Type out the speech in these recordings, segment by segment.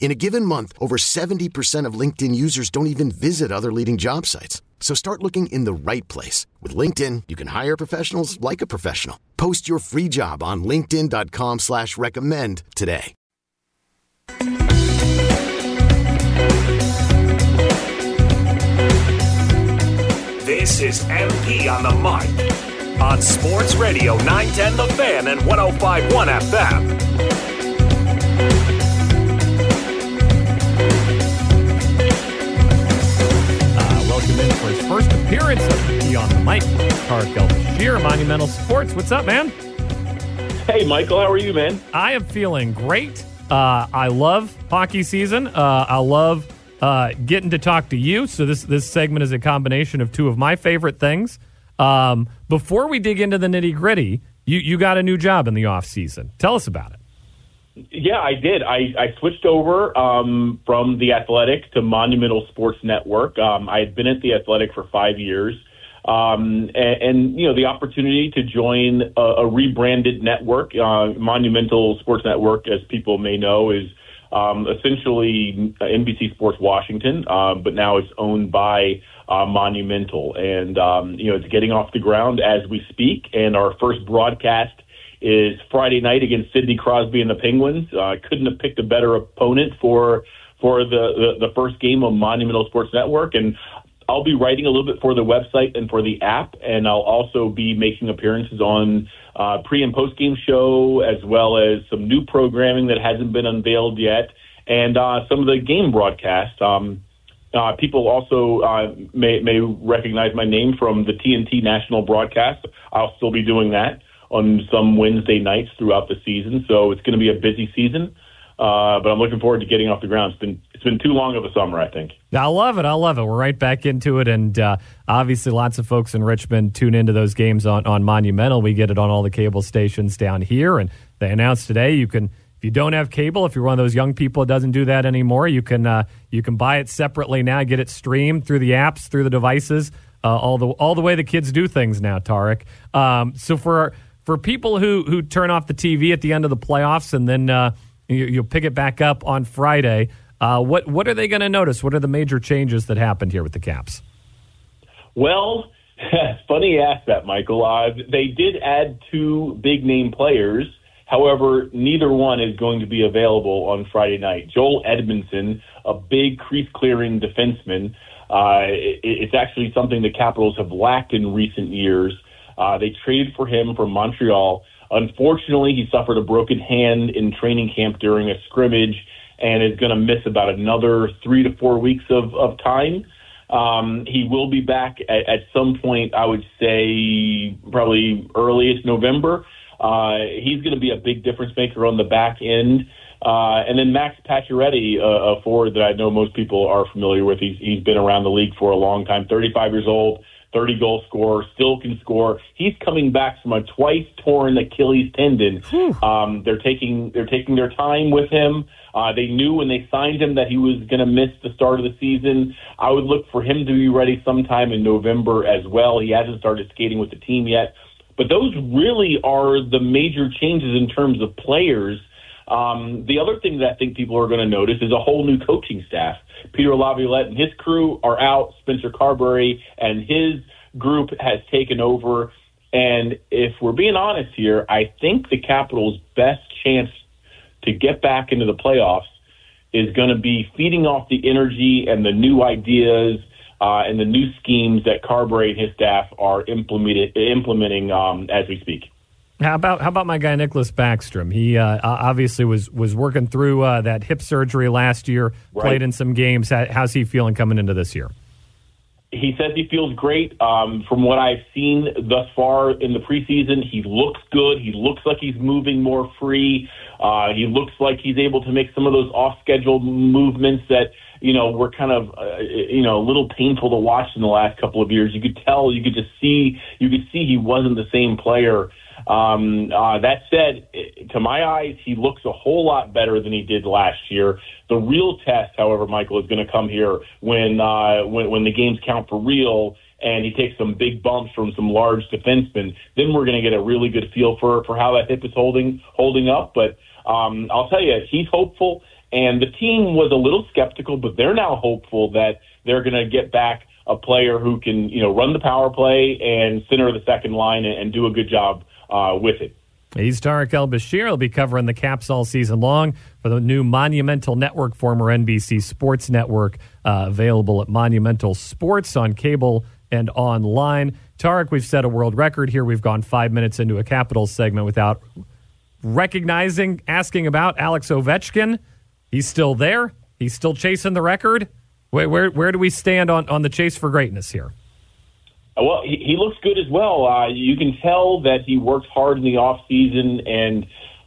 In a given month, over 70% of LinkedIn users don't even visit other leading job sites. So start looking in the right place. With LinkedIn, you can hire professionals like a professional. Post your free job on linkedin.com slash recommend today. This is MP on the mic on Sports Radio 910 The Fan and 1051 FM. Appearance of the on the mic. Tarik El Bashir, Monumental Sports. What's up, man? Hey, Michael, how are you, man? I am feeling great. Uh, I love hockey season. Uh, I love uh, getting to talk to you. So this this segment is a combination of two of my favorite things. Um, before we dig into the nitty gritty, you you got a new job in the off season. Tell us about it. Yeah, I did. I, I switched over um, from the Athletic to Monumental Sports Network. Um, I had been at the Athletic for five years, um, and, and you know the opportunity to join a, a rebranded network, uh, Monumental Sports Network, as people may know, is um, essentially NBC Sports Washington, uh, but now it's owned by uh, Monumental, and um, you know it's getting off the ground as we speak. And our first broadcast is Friday night against Sidney Crosby and the Penguins. Uh, couldn't have picked a better opponent for for the, the the first game of Monumental Sports Network, and I'll be writing a little bit for the website and for the app, and I'll also be making appearances on uh, pre and post game show, as well as some new programming that hasn't been unveiled yet, and uh, some of the game broadcasts. Um, uh, people also uh, may, may recognize my name from the TNT national broadcast. I'll still be doing that on some Wednesday nights throughout the season. So it's going to be a busy season. Uh, but I'm looking forward to getting off the ground. It's been it's been too long of a summer, I think. I love it. I love it. We're right back into it, and uh, obviously, lots of folks in Richmond tune into those games on on Monumental. We get it on all the cable stations down here, and they announced today you can. If you don't have cable, if you're one of those young people that doesn't do that anymore, you can uh, you can buy it separately now. Get it streamed through the apps, through the devices, uh, all the all the way the kids do things now. Tarik. Um, so for for people who who turn off the TV at the end of the playoffs and then uh, you, you'll pick it back up on Friday. Uh, what what are they going to notice? What are the major changes that happened here with the Caps? Well, funny you ask that, Michael. Uh, they did add two big name players. However, neither one is going to be available on Friday night. Joel Edmundson, a big crease clearing defenseman, uh, it, it's actually something the Capitals have lacked in recent years. Uh, they traded for him from Montreal. Unfortunately, he suffered a broken hand in training camp during a scrimmage and is going to miss about another three to four weeks of, of time. Um, he will be back at, at some point, I would say probably earliest November. Uh, he's going to be a big difference maker on the back end. Uh, and then Max Pacioretty, uh, a forward that I know most people are familiar with. He's, he's been around the league for a long time, 35 years old, 30 goal scorer, still can score. He's coming back from a twice torn Achilles tendon. Um, they're taking they're taking their time with him. Uh, they knew when they signed him that he was going to miss the start of the season. I would look for him to be ready sometime in November as well. He hasn't started skating with the team yet. But those really are the major changes in terms of players. Um, the other thing that I think people are going to notice is a whole new coaching staff. Peter Laviolette and his crew are out. Spencer Carbery and his group has taken over. And if we're being honest here, I think the Capitals' best chance to get back into the playoffs is going to be feeding off the energy and the new ideas uh, and the new schemes that Carbery and his staff are implementing, um, as we speak. How about how about my guy Nicholas Backstrom? He uh, obviously was was working through uh, that hip surgery last year. Right. Played in some games. How's he feeling coming into this year? He says he feels great. Um, from what I've seen thus far in the preseason, he looks good. He looks like he's moving more free. Uh, he looks like he's able to make some of those off-schedule movements that you know were kind of uh, you know a little painful to watch in the last couple of years. You could tell, you could just see, you could see he wasn't the same player um, uh, that said, to my eyes, he looks a whole lot better than he did last year. The real test, however, Michael, is going to come here when, uh, when when the games count for real and he takes some big bumps from some large defensemen. Then we're going to get a really good feel for for how that hip is holding holding up. But um, I'll tell you, he's hopeful, and the team was a little skeptical, but they're now hopeful that they're going to get back a player who can, you know, run the power play and center the second line and, and do a good job uh, with it. He's Tarik El-Bashir. He'll be covering the Caps all season long for the new Monumental Network, former NBC Sports Network, uh, available at Monumental Sports on cable and online. Tarik, we've set a world record here. We've gone five minutes into a Capitals segment without recognizing, asking about Alex Ovechkin. He's still there. He's still chasing the record. Where, where, where do we stand on, on the chase for greatness here? Well, he, he looks good as well. Uh, you can tell that he works hard in the off season, and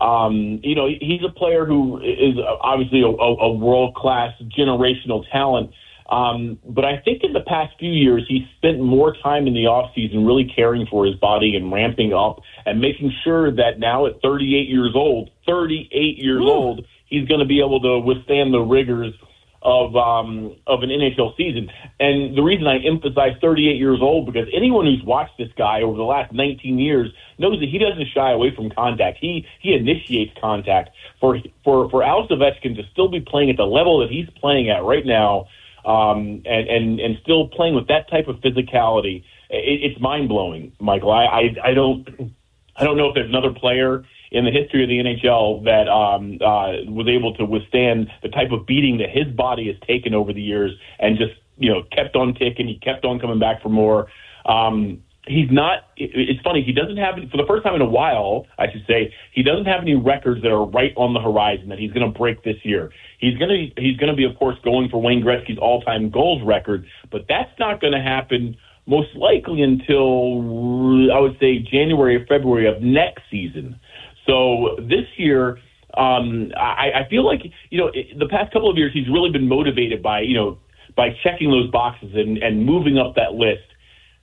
um, you know he's a player who is obviously a, a, a world class generational talent. Um, but I think in the past few years, he's spent more time in the off season really caring for his body and ramping up and making sure that now at 38 years old, 38 years Ooh. old, he's going to be able to withstand the rigors of um, of an NHL season. And the reason I emphasize 38 years old because anyone who's watched this guy over the last 19 years knows that he doesn't shy away from contact. He he initiates contact. For for for Alex Ovechkin to still be playing at the level that he's playing at right now, um, and and and still playing with that type of physicality, it, it's mind blowing, Michael. I, I I don't I don't know if there's another player in the history of the NHL that um, uh, was able to withstand the type of beating that his body has taken over the years and just you know kept on ticking. He kept on coming back for more. Um, he's not. It's funny. He doesn't have for the first time in a while. I should say he doesn't have any records that are right on the horizon that he's going to break this year. He's to he's going to be of course going for Wayne Gretzky's all time goals record, but that's not going to happen most likely until I would say January or February of next season. So this year, um, I, I feel like you know the past couple of years he's really been motivated by you know by checking those boxes and, and moving up that list.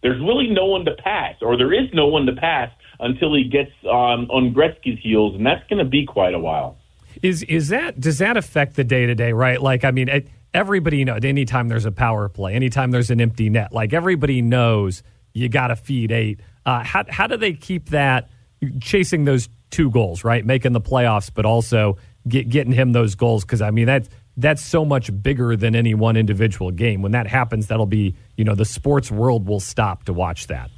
There's really no one to pass, or there is no one to pass until he gets um, on Gretzky's heels, and that's going to be quite a while. Is is that does that affect the day to day? Right, like I mean, everybody knows. Anytime there's a power play, anytime there's an empty net, like everybody knows you got to feed eight. Uh, how how do they keep that chasing those two goals, right? Making the playoffs, but also get, getting him those goals because I mean that's that's so much bigger than any one individual game. When that happens, that'll be you know the sports world will stop to watch that.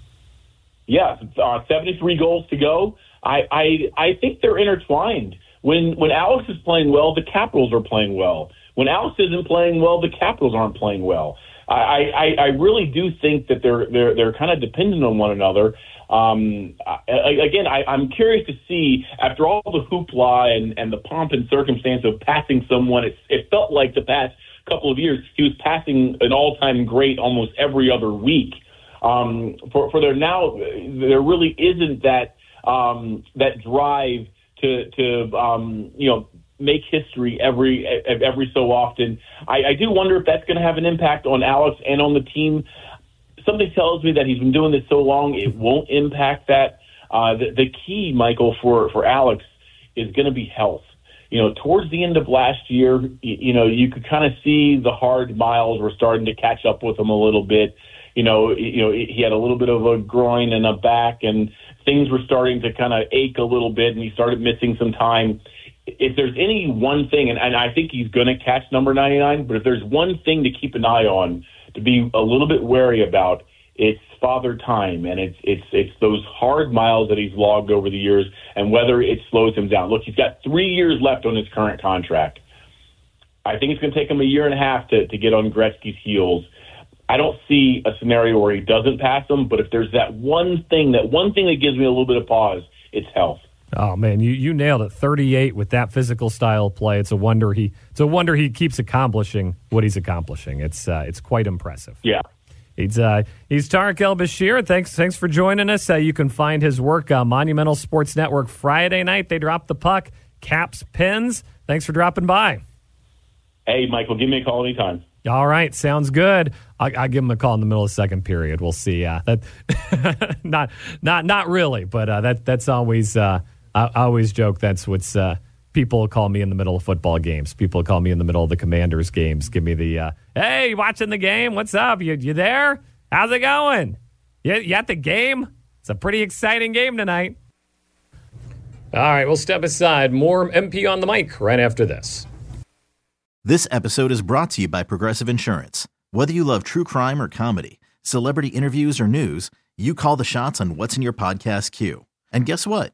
Yeah, uh, seventy three goals to go. I, I I think they're intertwined. When when Alex is playing well, the Capitals are playing well. When Alex isn't playing well, the Capitals aren't playing well. I, I, I really do think that they're they're they're kind of dependent on one another. Um, again, I, I'm curious to see after all the hoopla and, and the pomp and circumstance of passing someone, it, it felt like the past couple of years he was passing an all-time great almost every other week. Um, for for there now, there really isn't that um, that drive to to um, you know make history every every so often. I, I do wonder if that's going to have an impact on Alex and on the team something tells me that he's been doing this so long, it won't impact that. Uh, the, the key, Michael, for, for Alex is going to be health. You know, towards the end of last year, you, you know, you could kind of see the hard miles were starting to catch up with him a little bit. You know, you know, he had a little bit of a groin and a back, and things were starting to kind of ache a little bit, and he started missing some time. If there's any one thing, and, and I think he's going to catch number 99, but if there's one thing to keep an eye on, to be a little bit wary about. It's father time, and it's it's it's those hard miles that he's logged over the years, and whether it slows him down. Look, he's got three years left on his current contract. I think it's going to take him a year and a half to to get on Gretzky's heels. I don't see a scenario where he doesn't pass him, but if there's that one thing, that one thing that gives me a little bit of pause, it's health. Oh man, you, you nailed it. 38 with that physical style of play. It's a wonder he it's a wonder he keeps accomplishing what he's accomplishing. It's uh, it's quite impressive. Yeah. He's uh, he's Tarik El Bashir. Thanks thanks for joining us. Uh, you can find his work on Monumental Sports Network Friday night. They drop the puck, caps, pins. Thanks for dropping by. Hey, Michael, give me a call anytime. All right, sounds good. I, will give him a call in the middle of the second period. We'll see. Uh, that not not not really, but uh, that that's always. Uh, I, I, always joke that's what's. Uh, people call me in the middle of football games. People call me in the middle of the Commanders games. Give me the uh, hey, watching the game? What's up? You you there? How's it going? You, you at the game? It's a pretty exciting game tonight. All right, we'll step aside. More MP on the mic right after this. This episode is brought to you by Progressive Insurance. Whether you love true crime or comedy, celebrity interviews or news, you call the shots on what's in your podcast queue. And guess what?